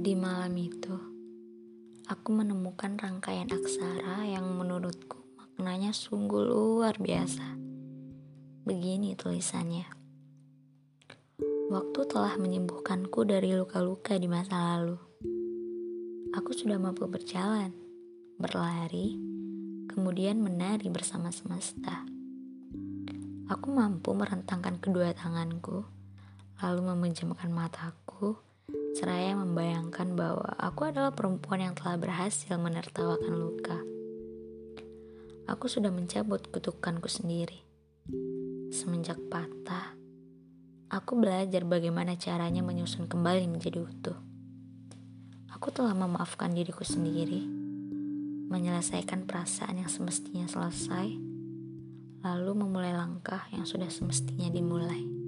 Di malam itu, aku menemukan rangkaian aksara yang menurutku maknanya sungguh luar biasa. Begini tulisannya. Waktu telah menyembuhkanku dari luka-luka di masa lalu. Aku sudah mampu berjalan, berlari, kemudian menari bersama semesta. Aku mampu merentangkan kedua tanganku, lalu memejamkan mataku, seraya membayangkan bahwa aku adalah perempuan yang telah berhasil menertawakan luka. Aku sudah mencabut kutukanku sendiri. Semenjak patah, aku belajar bagaimana caranya menyusun kembali menjadi utuh. Aku telah memaafkan diriku sendiri, menyelesaikan perasaan yang semestinya selesai lalu memulai langkah yang sudah semestinya dimulai.